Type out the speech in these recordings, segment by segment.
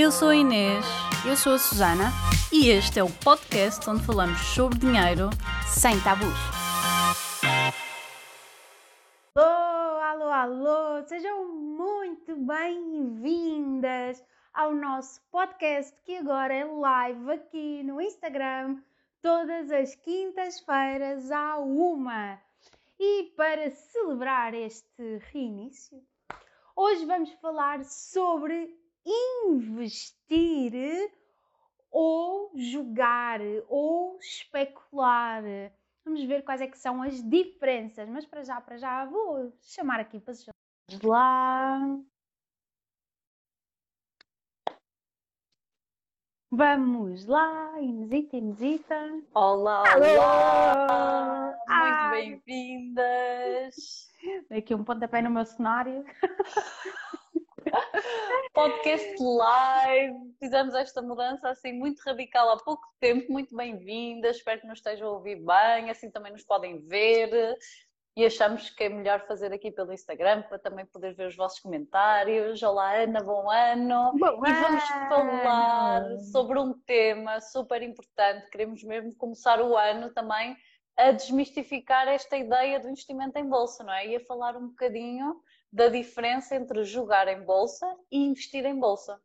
Eu sou a Inês Eu sou a Susana. e este é o podcast onde falamos sobre dinheiro. Sem tabus. Alô, alô, alô! Sejam muito bem-vindas ao nosso podcast que agora é live aqui no Instagram, todas as quintas-feiras à uma. E para celebrar este reinício, hoje vamos falar sobre investir ou jogar ou especular. Vamos ver quais é que são as diferenças, mas para já, para já vou chamar aqui para Vamos lá. Vamos lá, Inesita, Inesita. Olá, olá! Muito Ai. bem-vindas! Aqui um pontapé no meu cenário. Podcast live, fizemos esta mudança assim muito radical há pouco tempo, muito bem-vindas, espero que nos estejam a ouvir bem, assim também nos podem ver e achamos que é melhor fazer aqui pelo Instagram para também poder ver os vossos comentários. Olá Ana, bom ano! Bom E vamos falar sobre um tema super importante. Queremos mesmo começar o ano também a desmistificar esta ideia do investimento em bolsa, não é? E a falar um bocadinho da diferença entre jogar em bolsa e investir em bolsa.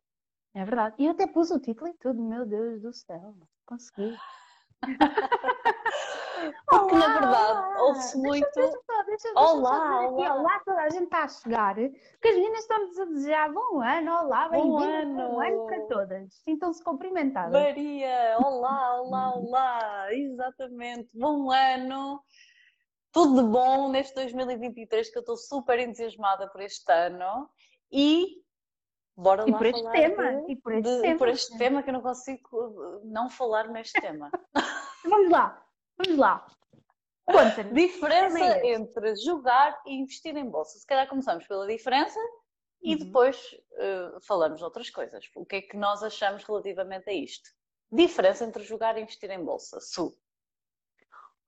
É verdade. E eu até pus o título e tudo, meu Deus do céu. Consegui. Porque na Olá, verdade olá. ouve-se muito. Deixa, deixa, deixa Olá, olá. olá, toda a gente está a chegar. Porque as meninas estão-nos a desejar bom ano, olá, Bom bem-vindas, bom ano ano. para todas. Sintam-se cumprimentadas. Maria, olá, olá, olá, exatamente, bom ano, tudo de bom neste 2023 que eu estou super entusiasmada por este ano e bora E lá por este tema, de- e por este de- tema. por este tema que eu não consigo uh, não falar neste tema. Vamos lá, vamos lá. Conta-nos. Diferença é entre jogar e investir em bolsa. Se calhar começamos pela diferença e Uhum. depois uh, falamos outras coisas. O que é que nós achamos relativamente a isto? Diferença entre jogar e investir em bolsa. Su.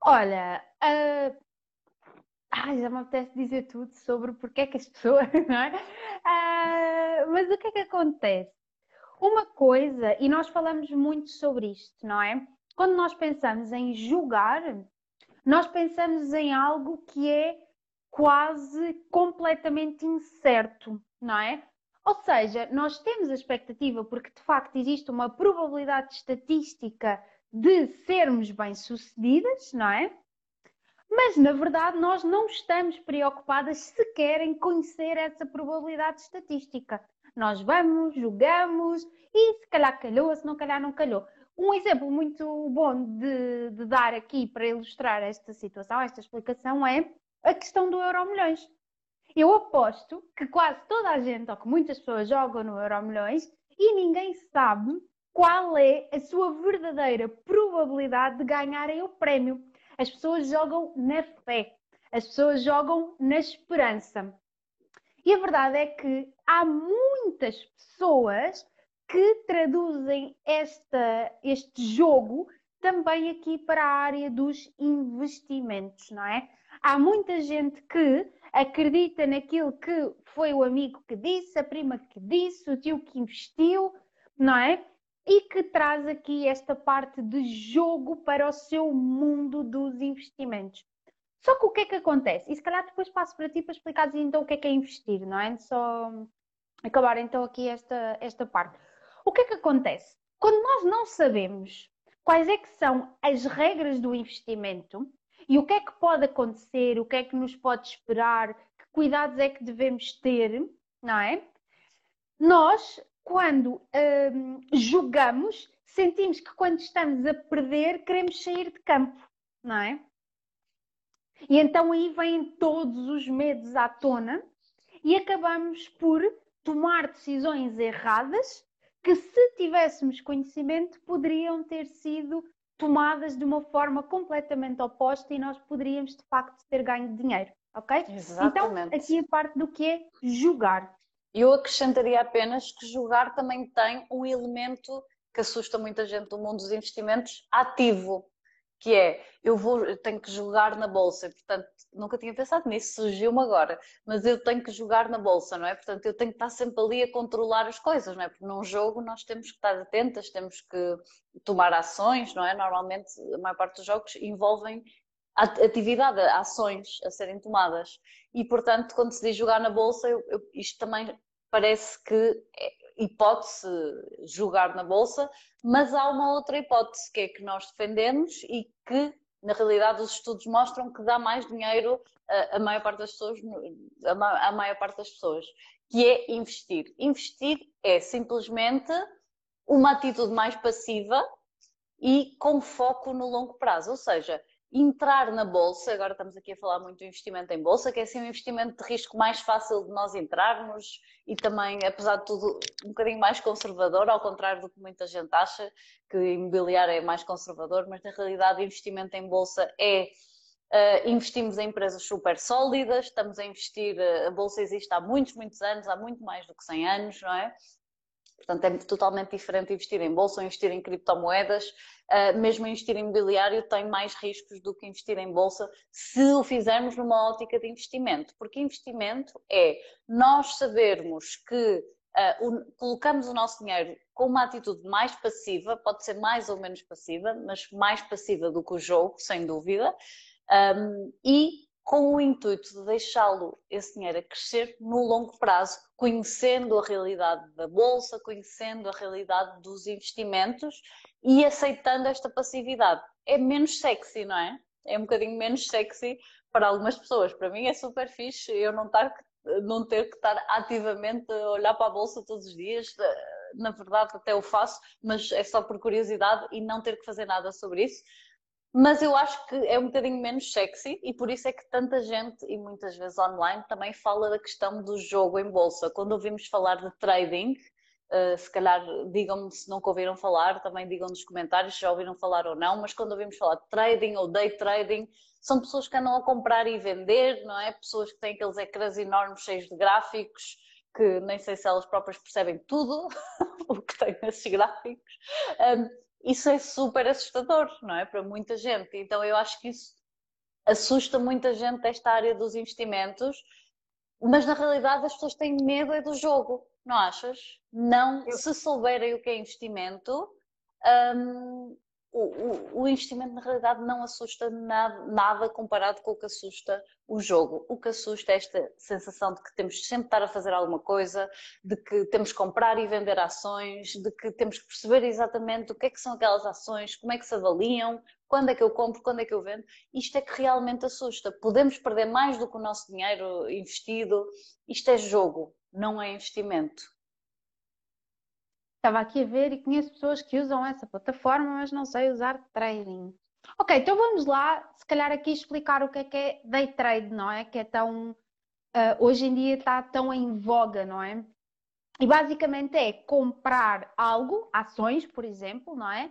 Olha, ai, já me apetece dizer tudo sobre porque é que as pessoas, não é? Ah, mas o que é que acontece? Uma coisa, e nós falamos muito sobre isto, não é? Quando nós pensamos em julgar, nós pensamos em algo que é quase completamente incerto, não é? Ou seja, nós temos a expectativa, porque de facto existe uma probabilidade estatística de sermos bem-sucedidas, não é? Mas na verdade nós não estamos preocupadas sequer em conhecer essa probabilidade estatística. Nós vamos, jogamos e se calhar calhou, se não calhar não calhou. Um exemplo muito bom de, de dar aqui para ilustrar esta situação, esta explicação, é a questão do Euro Milhões. Eu aposto que quase toda a gente, ou que muitas pessoas jogam no Euro Milhões e ninguém sabe qual é a sua verdadeira probabilidade de ganharem o prémio. As pessoas jogam na fé, as pessoas jogam na esperança. E a verdade é que há muitas pessoas que traduzem esta, este jogo também aqui para a área dos investimentos, não é? Há muita gente que acredita naquilo que foi o amigo que disse, a prima que disse, o tio que investiu, não é? E que traz aqui esta parte de jogo para o seu mundo dos investimentos. Só que o que é que acontece? E se calhar depois passo para ti para explicares então o que é que é investir, não é? Só acabar então aqui esta, esta parte. O que é que acontece? Quando nós não sabemos quais é que são as regras do investimento e o que é que pode acontecer, o que é que nos pode esperar, que cuidados é que devemos ter, não é? Nós, quando hum, jogamos, sentimos que quando estamos a perder, queremos sair de campo, não é? E então aí vêm todos os medos à tona e acabamos por tomar decisões erradas que, se tivéssemos conhecimento, poderiam ter sido tomadas de uma forma completamente oposta e nós poderíamos, de facto, ter ganho dinheiro, ok? Exatamente. Então, aqui a parte do que é jogar. Eu acrescentaria apenas que jogar também tem um elemento que assusta muita gente do mundo dos investimentos ativo. que é eu vou, eu tenho que jogar na bolsa, portanto, nunca tinha pensado nisso, surgiu-me agora, mas eu tenho que jogar na bolsa, não é? Portanto, eu tenho que estar sempre ali a controlar as coisas, não é? Porque num jogo nós temos que estar atentas, temos que tomar ações, não é? Normalmente a maior parte dos jogos envolvem atividade, ações a serem tomadas. E, portanto, quando se diz jogar na bolsa, eu, eu, isto também parece que é hipótese jogar na bolsa, mas há uma outra hipótese que é que nós defendemos e que, na realidade, os estudos mostram que dá mais dinheiro a, a maior parte das pessoas, a, a maior parte das pessoas, que é investir. Investir é simplesmente uma atitude mais passiva e com foco no longo prazo, ou seja, entrar na bolsa, agora estamos aqui a falar muito de investimento em bolsa, que é assim um investimento de risco mais fácil de nós entrarmos e também, apesar de tudo, um bocadinho mais conservador, ao contrário do que muita gente acha, que imobiliário é mais conservador, mas na realidade investimento em bolsa é Uh, investimos em empresas super sólidas, estamos a investir, uh, a Bolsa existe há muitos, muitos anos, há muito mais do que 100 anos, não é? Portanto, é totalmente diferente investir em bolsa ou investir em criptomoedas. Uh, mesmo investir em imobiliário tem mais riscos do que investir em bolsa se o fizermos numa ótica de investimento. Porque investimento é nós sabermos que uh, o, colocamos o nosso dinheiro com uma atitude mais passiva, pode ser mais ou menos passiva, mas mais passiva do que o jogo, sem dúvida. Um, e com o intuito de deixá-lo, esse dinheiro, a crescer no longo prazo, conhecendo a realidade da bolsa, conhecendo a realidade dos investimentos e aceitando esta passividade. É menos sexy, não é? É um bocadinho menos sexy para algumas pessoas. Para mim é super fixe eu não, estar, não ter que estar ativamente a olhar para a bolsa todos os dias. Na verdade, até o faço, mas é só por curiosidade e não ter que fazer nada sobre isso mas eu acho que é um bocadinho menos sexy e por isso é que tanta gente, e muitas vezes online, também fala da questão do jogo em bolsa. Quando ouvimos falar de trading, uh, se calhar digam-me se nunca ouviram falar, também digam nos comentários se já ouviram falar ou não, mas quando ouvimos falar de trading ou day trading, são pessoas que andam a comprar e vender, não é? Pessoas que têm aqueles ecrãs enormes cheios de gráficos, que nem sei se elas próprias percebem tudo o que tem nesses gráficos. Um, isso é super assustador, não é? Para muita gente. Então eu acho que isso assusta muita gente desta área dos investimentos, mas na realidade as pessoas têm medo é do jogo, não achas? Não, se souberem o que é investimento, um, o, o, investimento na realidade não assusta nada, nada, comparado com o que assusta o jogo. O que assusta é esta sensação de que temos de sempre estar a fazer alguma coisa, de que temos que comprar e vender ações, de que temos que perceber exatamente o que é que são aquelas ações, como é que se avaliam, quando é que eu compro, quando é que eu vendo. Isto é que realmente assusta. Podemos perder mais do que o nosso dinheiro investido. Isto é jogo, não é investimento. Estava aqui a ver e conheço pessoas que usam essa plataforma, mas não sei usar trading. Ok, então vamos lá, se calhar aqui explicar o que é que é day trade, não é? Que é tão. Uh, hoje em dia está tão em voga, não é? E basicamente é comprar algo, ações, por exemplo, não é?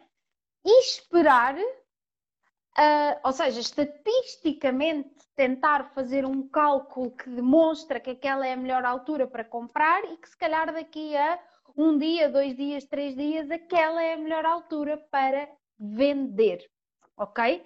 E esperar, uh, ou seja, estatisticamente tentar fazer um cálculo que demonstra que aquela é a melhor altura para comprar e que se calhar daqui a um dia, dois dias, três dias, aquela é a melhor altura para vender, ok?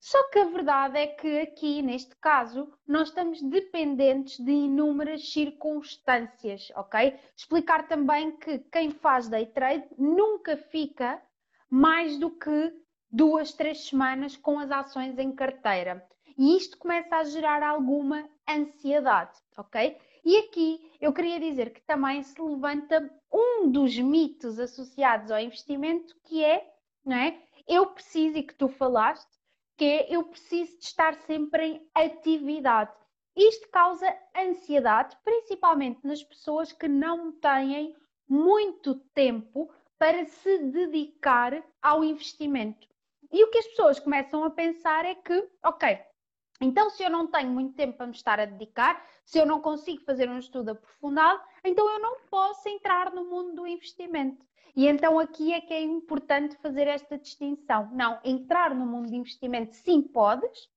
Só que a verdade é que aqui, neste caso, nós estamos dependentes de inúmeras circunstâncias, ok? Explicar também que quem faz day trade nunca fica mais do que duas, três semanas com as ações em carteira. E isto começa a gerar alguma ansiedade, ok? E aqui eu queria dizer que também se levanta um dos mitos associados ao investimento que é, não é? Eu preciso, e que tu falaste, que é eu preciso de estar sempre em atividade. Isto causa ansiedade, principalmente nas pessoas que não têm muito tempo para se dedicar ao investimento. E o que as pessoas começam a pensar é que, ok, então, se eu não tenho muito tempo para me estar a dedicar, se eu não consigo fazer um estudo aprofundado, então eu não posso entrar no mundo do investimento. E então aqui é que é importante fazer esta distinção. Não, entrar no mundo do investimento sim podes,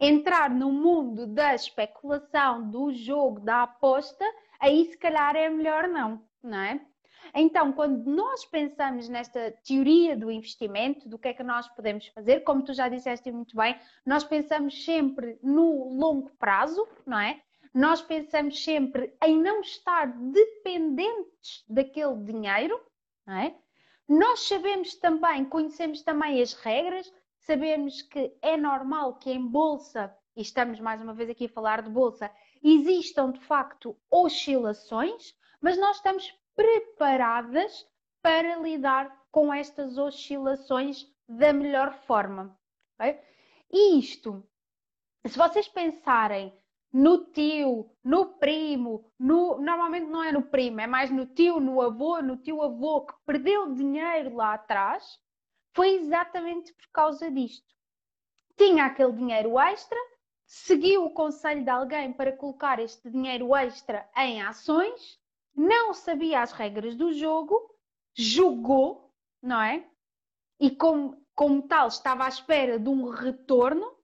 entrar no mundo da especulação, do jogo, da aposta, aí se calhar é melhor não, não é? Então, quando nós pensamos nesta teoria do investimento, do que é que nós podemos fazer, como tu já disseste muito bem, nós pensamos sempre no longo prazo, não é? Nós pensamos sempre em não estar dependentes daquele dinheiro, não é? Nós sabemos também, conhecemos também as regras, sabemos que é normal que em bolsa, e estamos mais uma vez aqui a falar de bolsa, existam de facto oscilações, mas nós estamos preparadas para lidar com estas oscilações da melhor forma. Okay? E isto, se vocês pensarem no tio, no primo, no, normalmente não é no primo, é mais no tio, no avô, no tio avô que perdeu dinheiro lá atrás, foi exatamente por causa disto. Tinha aquele dinheiro extra, seguiu o conselho de alguém para colocar este dinheiro extra em ações, não sabia as regras do jogo, jogou, não é? E como, como tal estava à espera de um retorno,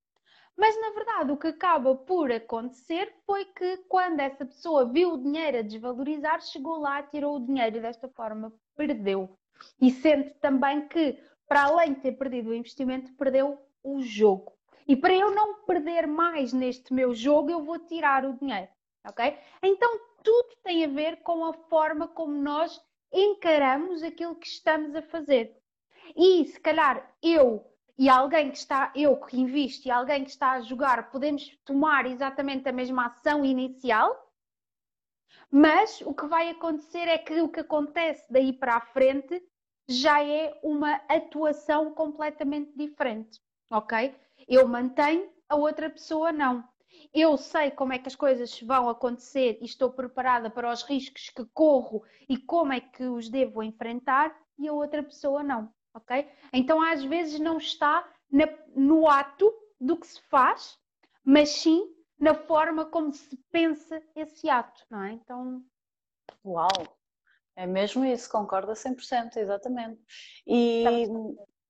mas na verdade o que acaba por acontecer foi que quando essa pessoa viu o dinheiro a desvalorizar, chegou lá, tirou o dinheiro e desta forma perdeu. E sente também que, para além de ter perdido o investimento, perdeu o jogo. E para eu não perder mais neste meu jogo, eu vou tirar o dinheiro. Ok? Então tudo tem a ver com a forma como nós encaramos aquilo que estamos a fazer. E se calhar eu e alguém que está, eu que invisto e alguém que está a jogar, podemos tomar exatamente a mesma ação inicial, mas o que vai acontecer é que o que acontece daí para a frente já é uma atuação completamente diferente, ok? Eu mantenho, a outra pessoa não. Eu sei como é que as coisas vão acontecer e estou preparada para os riscos que corro e como é que os devo enfrentar e a outra pessoa não ok? Então às vezes não está na, no ato do que se faz, mas sim na forma como se pensa esse ato, não é? Então. Uau! É mesmo isso, concordo a 100%, exatamente. E,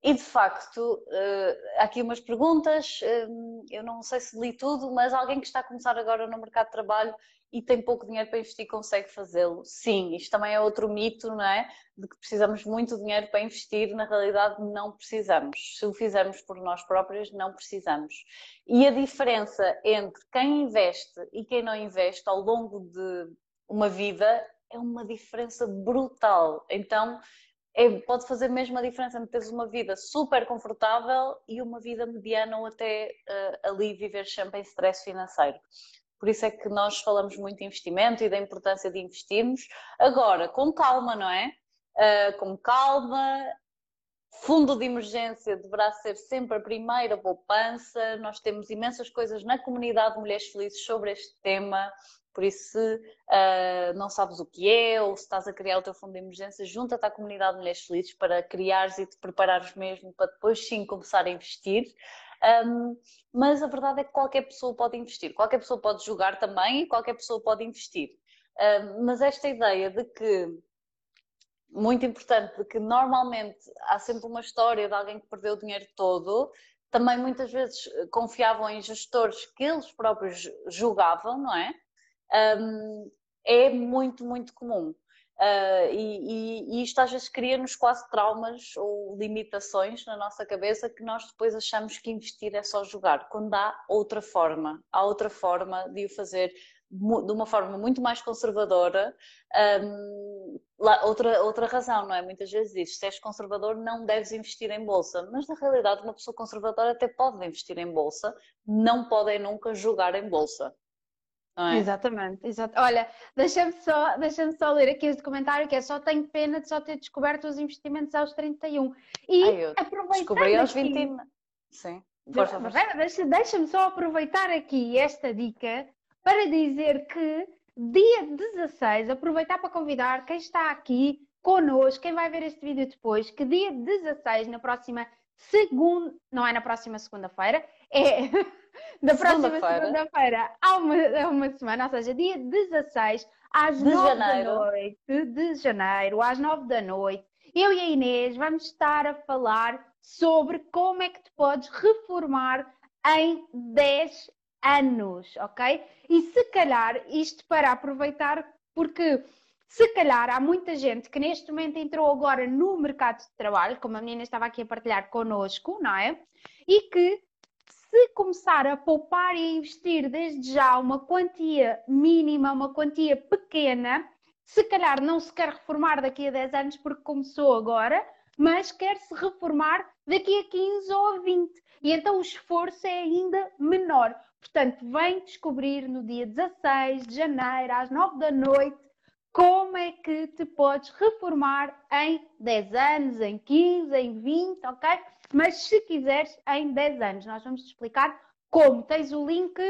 e de facto, uh, há aqui umas perguntas, uh, eu não sei se li tudo, mas alguém que está a começar agora no mercado de trabalho e tem pouco dinheiro para investir consegue fazê-lo? Sim, isto também é outro mito, não é? De que precisamos muito dinheiro para investir, na realidade não precisamos. Se o fizermos por nós próprios, não precisamos. E a diferença entre quem investe e quem não investe ao longo de uma vida é uma diferença brutal. Então, é, pode fazer mesmo a diferença entre teres uma vida super confortável e uma vida mediana ou até uh, ali viver sempre em stress financeiro. Por isso é que nós falamos muito de investimento e da importância de investirmos. Agora, com calma, não é? Uh, com calma. Fundo de emergência deverá ser sempre a primeira poupança. Nós temos imensas coisas na comunidade de Mulheres Felizes sobre este tema. Por isso, se uh, não sabes o que é ou se estás a criar o teu fundo de emergência, junta-te à comunidade de Mulheres Felizes para criares e te preparares mesmo para depois sim começar a investir. Um, mas a verdade é que qualquer pessoa pode investir, qualquer pessoa pode jogar também e qualquer pessoa pode investir. Um, mas esta ideia de que, muito importante, de que normalmente há sempre uma história de alguém que perdeu o dinheiro todo, também muitas vezes confiavam em gestores que eles próprios julgavam, não é? Um, é muito, muito comum. Uh, e, e, isto às vezes cria-nos quase traumas ou limitações na nossa cabeça que nós depois achamos que investir é só jogar, quando há outra forma, há outra forma de o fazer de uma forma muito mais conservadora. Um, outra, outra razão, não é? Muitas vezes diz, se és conservador não deves investir em bolsa, mas na realidade uma pessoa conservadora até pode investir em bolsa, não pode nunca jogar em bolsa. É? Exatamente, exato. Olha, deixa-me só, deixa só ler aqui este comentário que é só tenho pena de só ter descoberto os investimentos aos 31. E Ai, aproveitando descobri aos 20. Sim. Deixa-me deixa só aproveitar aqui esta dica para dizer que dia 16, aproveitar para convidar quem está aqui connosco, quem vai ver este vídeo depois, que dia 16, na próxima segunda, não é na próxima segunda-feira, é da próxima segunda-feira há uma, uma semana, ou seja, dia 16 às de 9 janeiro. da noite de janeiro, às 9 da noite, eu e a Inês vamos estar a falar sobre como é que te podes reformar em 10 anos, ok? E se calhar isto para aproveitar, porque Se calhar há muita gente que neste momento entrou agora no mercado de trabalho, como a menina estava aqui a partilhar connosco, não é? E que se começar a poupar e a investir desde já uma quantia mínima, uma quantia pequena, se calhar não se quer reformar daqui a 10 anos porque começou agora, mas quer se reformar daqui a 15 ou a 20. E então o esforço é ainda menor. Portanto, vem descobrir no dia 16 de janeiro, às 9 da noite, como é que te podes reformar em 10 anos, em 15, em 20, ok? Mas se quiseres, em 10 anos. Nós vamos te explicar como. Tens o link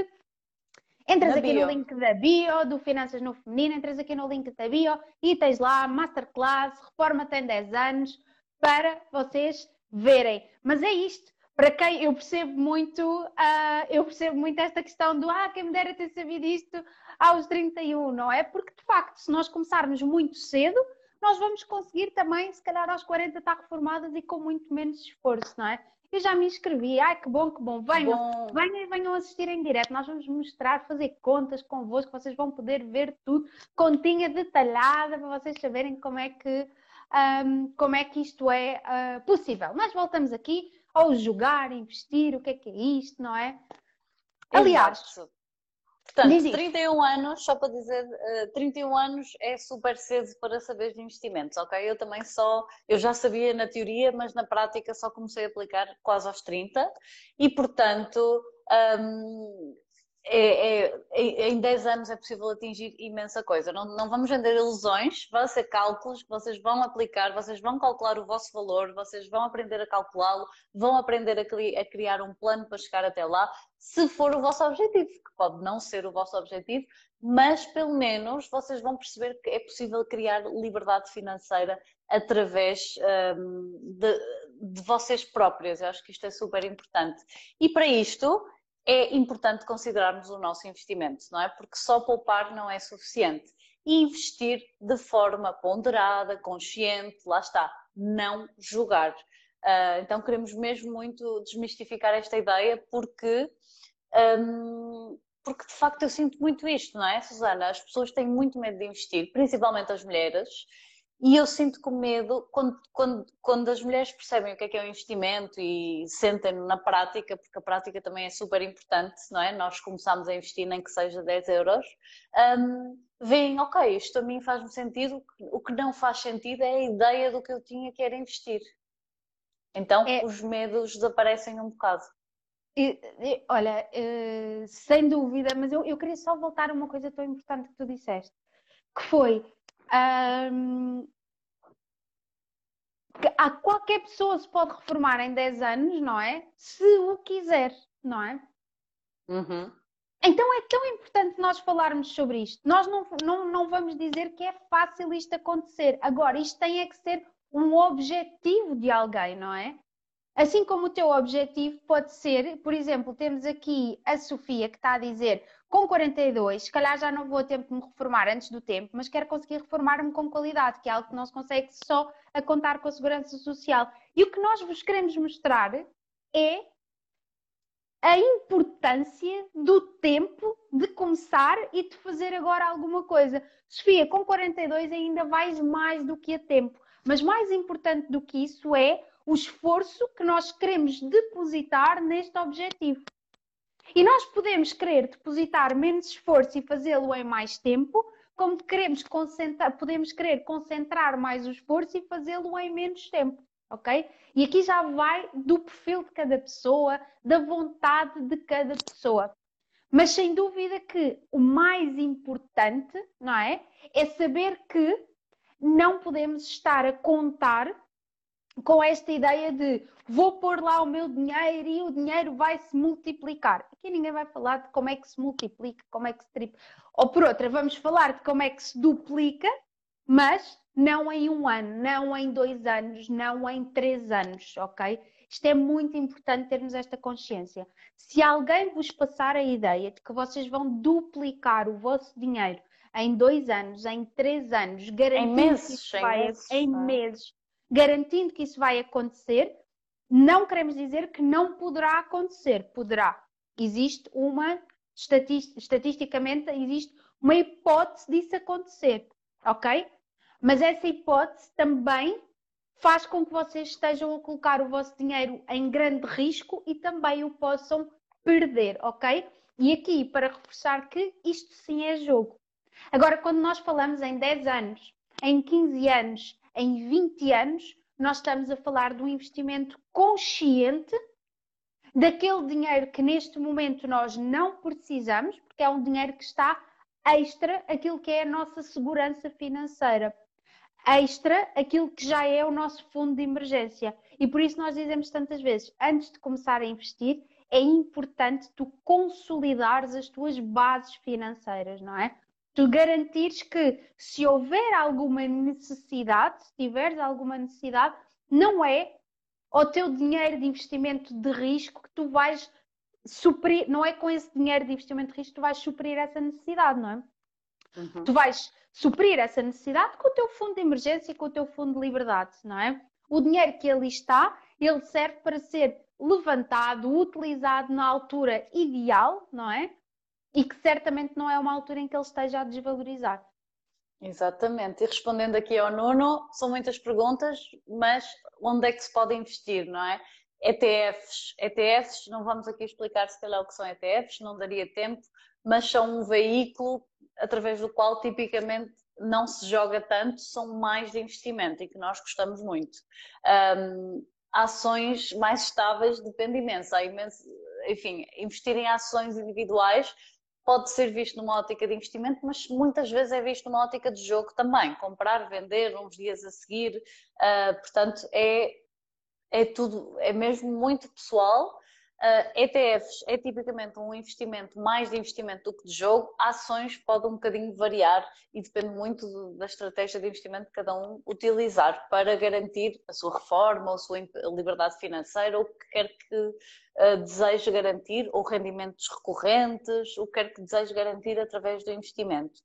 Entras aqui bio. no link da bio, do Finanças no Feminino, entras aqui no link da bio e tens lá Masterclass, Reforma tem 10 anos, para vocês verem. Mas é isto. Para quem eu percebo muito, uh, eu percebo muito esta questão do ah, quem me dera ter sabido isto aos 31, não é? Porque de facto, se nós começarmos muito cedo, nós vamos conseguir também, se calhar aos 40, estar reformadas e com muito menos esforço, não é? Eu já me inscrevi, ai que bom, que bom, venham, bom. venham, venham assistir em direto, nós vamos mostrar, fazer contas convosco, vocês vão poder ver tudo, continha detalhada, para vocês saberem como é que, um, como é que isto é uh, possível. Nós voltamos aqui ao jogar, investir, o que é que é isto, não é? Aliás, Exato. Portanto, Diz 31 anos, só para dizer, uh, eh, 31 anos é super cedo para saber de investimentos, ok? Eu também só, eu já sabia na teoria, mas na prática só comecei a aplicar quase aos 30 e, portanto, um, é, é, é, em 10 anos é possível atingir imensa coisa. Não, não vamos vender ilusões, vão ser cálculos que vocês vão aplicar, vocês vão calcular o vosso valor, vocês vão aprender a calculá-lo, vão aprender a, cri a, criar um plano para chegar até lá, se for o vosso objetivo, que pode não ser o vosso objetivo, mas pelo menos vocês vão perceber que é possível criar liberdade financeira através um, de, de vocês próprias. Eu acho que isto é super importante. E para isto é importante considerarmos o nosso investimento, não é? Porque só poupar não é suficiente. Investir de forma ponderada, consciente, lá está, não julgar. Uh, então queremos mesmo muito desmistificar esta ideia porque, um, porque de facto eu sinto muito isto, não é, Susana? As pessoas têm muito medo de investir, principalmente as mulheres, e eu sinto com medo quando, quando, quando as mulheres percebem o que é que é o investimento e sentem-no na prática, porque a prática também é super importante, não é? Nós começamos a investir nem que seja 10 euros, um, veem, ok, isto a mim faz-me sentido, o que não faz sentido é a ideia do que eu tinha que era investir. Então é... os medos desaparecem um bocado. E, e, olha, uh, sem dúvida, mas eu, eu queria só voltar a uma coisa tão importante que tu disseste, que foi um, a qualquer pessoa se pode reformar em 10 anos, não é? Se o quiser, não é? Uhum. Então é tão importante nós falarmos sobre isto. Nós não, não, não vamos dizer que é fácil isto acontecer. Agora, isto tem é que ser um objetivo de alguém, não é? Assim como o teu objetivo pode ser, por exemplo, temos aqui a Sofia que está a dizer com 42, se calhar já não vou a tempo de me reformar antes do tempo, mas quero conseguir reformar-me com qualidade, que é algo que não se consegue só a contar com a segurança social. E o que nós vos queremos mostrar é a importância do tempo de começar e de fazer agora alguma coisa. Sofia, com 42 ainda vais mais do que a tempo, mas mais importante do que isso é o esforço que nós queremos depositar neste objetivo. E nós podemos querer depositar menos esforço e fazê-lo em mais tempo, como queremos concentrar, podemos querer concentrar mais o esforço e fazê-lo em menos tempo, ok? E aqui já vai do perfil de cada pessoa, da vontade de cada pessoa. Mas sem dúvida que o mais importante, não é? É saber que não podemos estar a contar com esta ideia de vou pôr lá o meu dinheiro e o dinheiro vai se multiplicar. Aqui ninguém vai falar de como é que se multiplica, como é que se triplica. Ou por outra, vamos falar de como é que se duplica, mas não em um ano, não em dois anos, não em três anos, ok? Isto é muito importante termos esta consciência. Se alguém vos passar a ideia de que vocês vão duplicar o vosso dinheiro em dois anos, em três anos, garantindo em meses, em meses, em é? meses garantindo que isso vai acontecer, não queremos dizer que não poderá acontecer. Poderá. Existe uma, estatisticamente, existe uma hipótese disso acontecer. ok? Mas essa hipótese também faz com que vocês estejam a colocar o vosso dinheiro em grande risco e também o possam perder, ok? E aqui, para reforçar que isto sim é jogo. Agora, quando nós falamos em 10 anos, em 15 anos, em 20 anos, nós estamos a falar de um investimento consciente daquele dinheiro que neste momento nós não precisamos, porque é um dinheiro que está extra aquilo que é a nossa segurança financeira extra aquilo que já é o nosso fundo de emergência. E por isso nós dizemos tantas vezes, antes de começar a investir, é importante tu consolidares as tuas bases financeiras, não é? Tu garantires que se houver alguma necessidade, se tiveres alguma necessidade, não é o teu dinheiro de investimento de risco que tu vais suprir, não é com esse dinheiro de investimento de risco que tu vais suprir essa necessidade, não é? Uhum. Tu vais suprir essa necessidade com o teu fundo de emergência e com o teu fundo de liberdade, não é? O dinheiro que ali está, ele serve para ser levantado, utilizado na altura ideal, não é? E que certamente não é uma altura em que ele esteja a desvalorizar. Exatamente. E respondendo aqui ao Nuno, são muitas perguntas, mas onde é que se pode investir, não é? ETFs. ETFs, não vamos aqui explicar se calhar o que são ETFs, não daria tempo, mas são um veículo através do qual tipicamente não se joga tanto, são mais de investimento e que nós gostamos muito. Um, ações mais estáveis depende imenso. Há imenso. Enfim, investir em ações individuais pode ser visto numa ótica de investimento, mas muitas vezes é visto numa ótica de jogo também. Comprar, vender uns dias a seguir. Uh, portanto, é, é tudo, é mesmo muito pessoal Uh, ah, ETFs é tipicamente um investimento mais de investimento do que de jogo. Ações pode um bocadinho variar e depende muito do, da estratégia de investimento que cada um utilizar para garantir a sua reforma, a sua liberdade financeira, ou o que quer que uh, deseje garantir, ou rendimentos recorrentes, o que quer que deseje garantir através do investimento.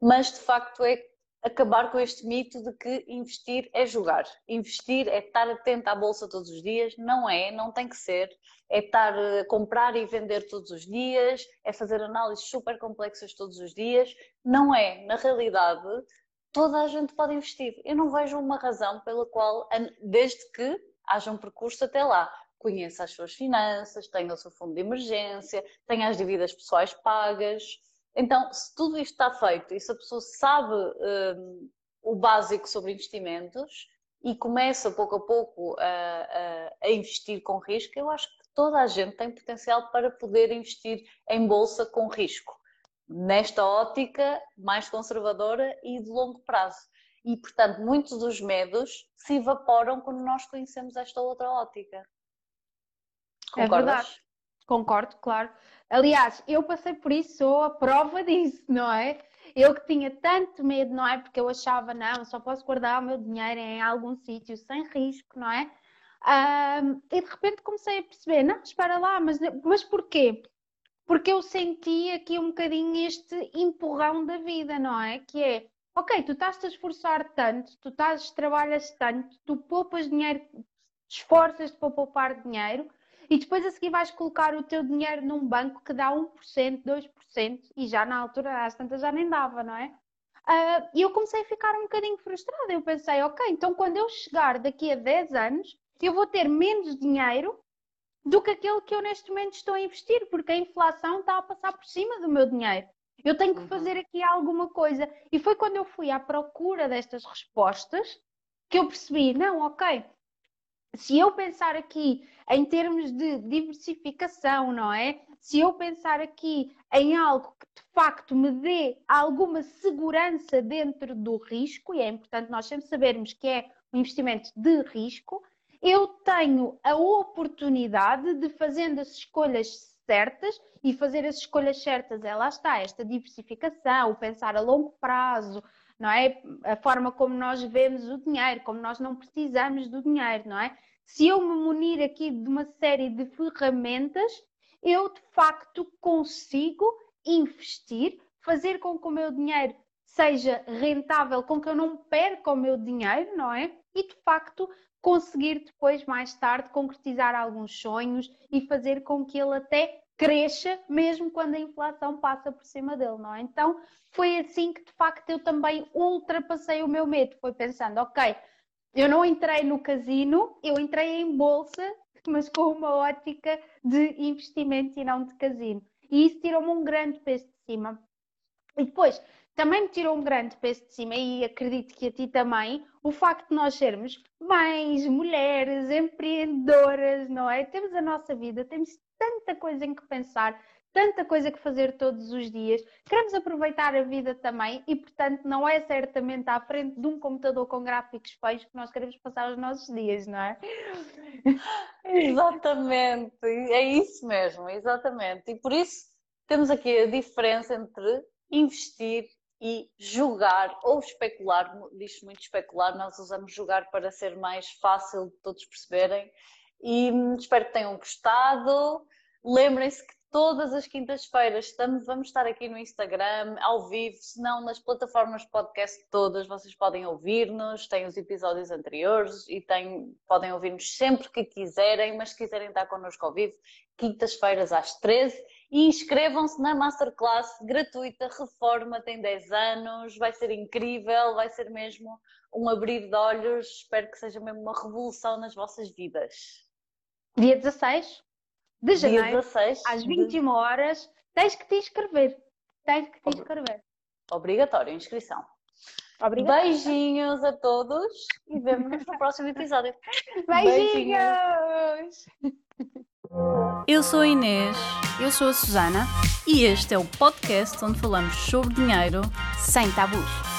Mas de facto é acabar com este mito de que investir é jogar. Investir é estar atento à bolsa todos os dias. Não é, não tem que ser. É estar a comprar e vender todos os dias, é fazer análises super complexas todos os dias. Não é. Na realidade, toda a gente pode investir. Eu não vejo uma razão pela qual, desde que haja um percurso até lá, conheça as suas finanças, tenha o seu fundo de emergência, tenha as dívidas pessoais pagas então, se tudo isto está feito e se a pessoa sabe um, o básico sobre investimentos e começa pouco a pouco a, a, a, investir com risco, eu acho que toda a gente tem potencial para poder investir em bolsa com risco, nesta ótica mais conservadora e de longo prazo. E, portanto, muitos dos medos se evaporam quando nós conhecemos esta outra ótica. Concordas? É verdade. Concordo, claro. Aliás, eu passei por isso, sou a prova disso, não é? Eu que tinha tanto medo, não é? Porque eu achava, não, só posso guardar o meu dinheiro em algum sítio sem risco, não é? Um, e de repente comecei a perceber, não, espera lá, mas, mas porquê? Porque eu senti aqui um bocadinho este empurrão da vida, não é? Que é, ok, tu estás-te a esforçar tanto, tu estás, trabalhas tanto, tu poupas dinheiro, esforças-te para poupar dinheiro, e depois a seguir vais colocar o teu dinheiro num banco que dá 1%, 2%, e já na altura, às tantas, já nem dava, não é? Uh, e eu comecei a ficar um bocadinho frustrada. Eu pensei, ok, então quando eu chegar daqui a 10 anos, eu vou ter menos dinheiro do que aquele que eu neste momento estou a investir, porque a inflação está a passar por cima do meu dinheiro. Eu tenho que uhum. fazer aqui alguma coisa. E foi quando eu fui à procura destas respostas que eu percebi, não, ok, se eu pensar aqui em termos de diversificação, não é? Se eu pensar aqui em algo que de facto me dê alguma segurança dentro do risco, e é importante nós sempre sabermos que é um investimento de risco, eu tenho a oportunidade de fazendo as escolhas certas e fazer as escolhas certas, é lá está, esta diversificação, pensar a longo prazo, não é? A forma como nós vemos o dinheiro, como nós não precisamos do dinheiro, não é? Se eu me munir aqui de uma série de ferramentas, eu de facto consigo investir, fazer com que o meu dinheiro seja rentável, com que eu não perca o meu dinheiro, não é? E de facto conseguir depois, mais tarde, concretizar alguns sonhos e fazer com que ele até cresça mesmo quando a inflação passa por cima dele, não é? Então foi assim que de facto eu também ultrapassei o meu medo. Foi pensando, ok, eu não entrei no casino, eu entrei em bolsa, mas com uma ótica de investimento e não de casino. E isso tirou-me um grande peso de cima. E depois, também me tirou um grande peso de cima, e acredito que a ti também, o facto de nós sermos mães, mulheres, empreendedoras, não é? Temos a nossa vida, temos tanta coisa em que pensar, tanta coisa que fazer todos os dias. Queremos aproveitar a vida também e, portanto, não é certamente à frente de um computador com gráficos feios que nós queremos passar os nossos dias, não é? Exatamente, é isso mesmo, exatamente. E por isso temos aqui a diferença entre investir e jogar ou especular, diz muito especular, nós usamos jogar para ser mais fácil de todos perceberem. E espero que tenham gostado. Lembrem-se que todas as quintas-feiras estamos, vamos estar aqui no Instagram, ao vivo, se não nas plataformas podcast todas, vocês podem ouvir-nos, têm os episódios anteriores e têm, podem ouvir-nos sempre que quiserem, mas se quiserem estar connosco ao vivo, quintas-feiras às 13 e inscrevam-se na Masterclass gratuita Reforma tem 10 anos, vai ser incrível, vai ser mesmo um abrir de olhos, espero que seja mesmo uma revolução nas vossas vidas. Dia 16 de janeiro, Dia 16 às 21 de... horas, tens que te inscrever. Tens que te inscrever. Obrigatório, inscrição. Obrigada. Beijinhos a todos e vemo-nos no próximo episódio. Beijinhos! Beijinhos. Eu sou a Inês. Eu sou a Susana. E este é o podcast onde falamos sobre dinheiro sem tabus.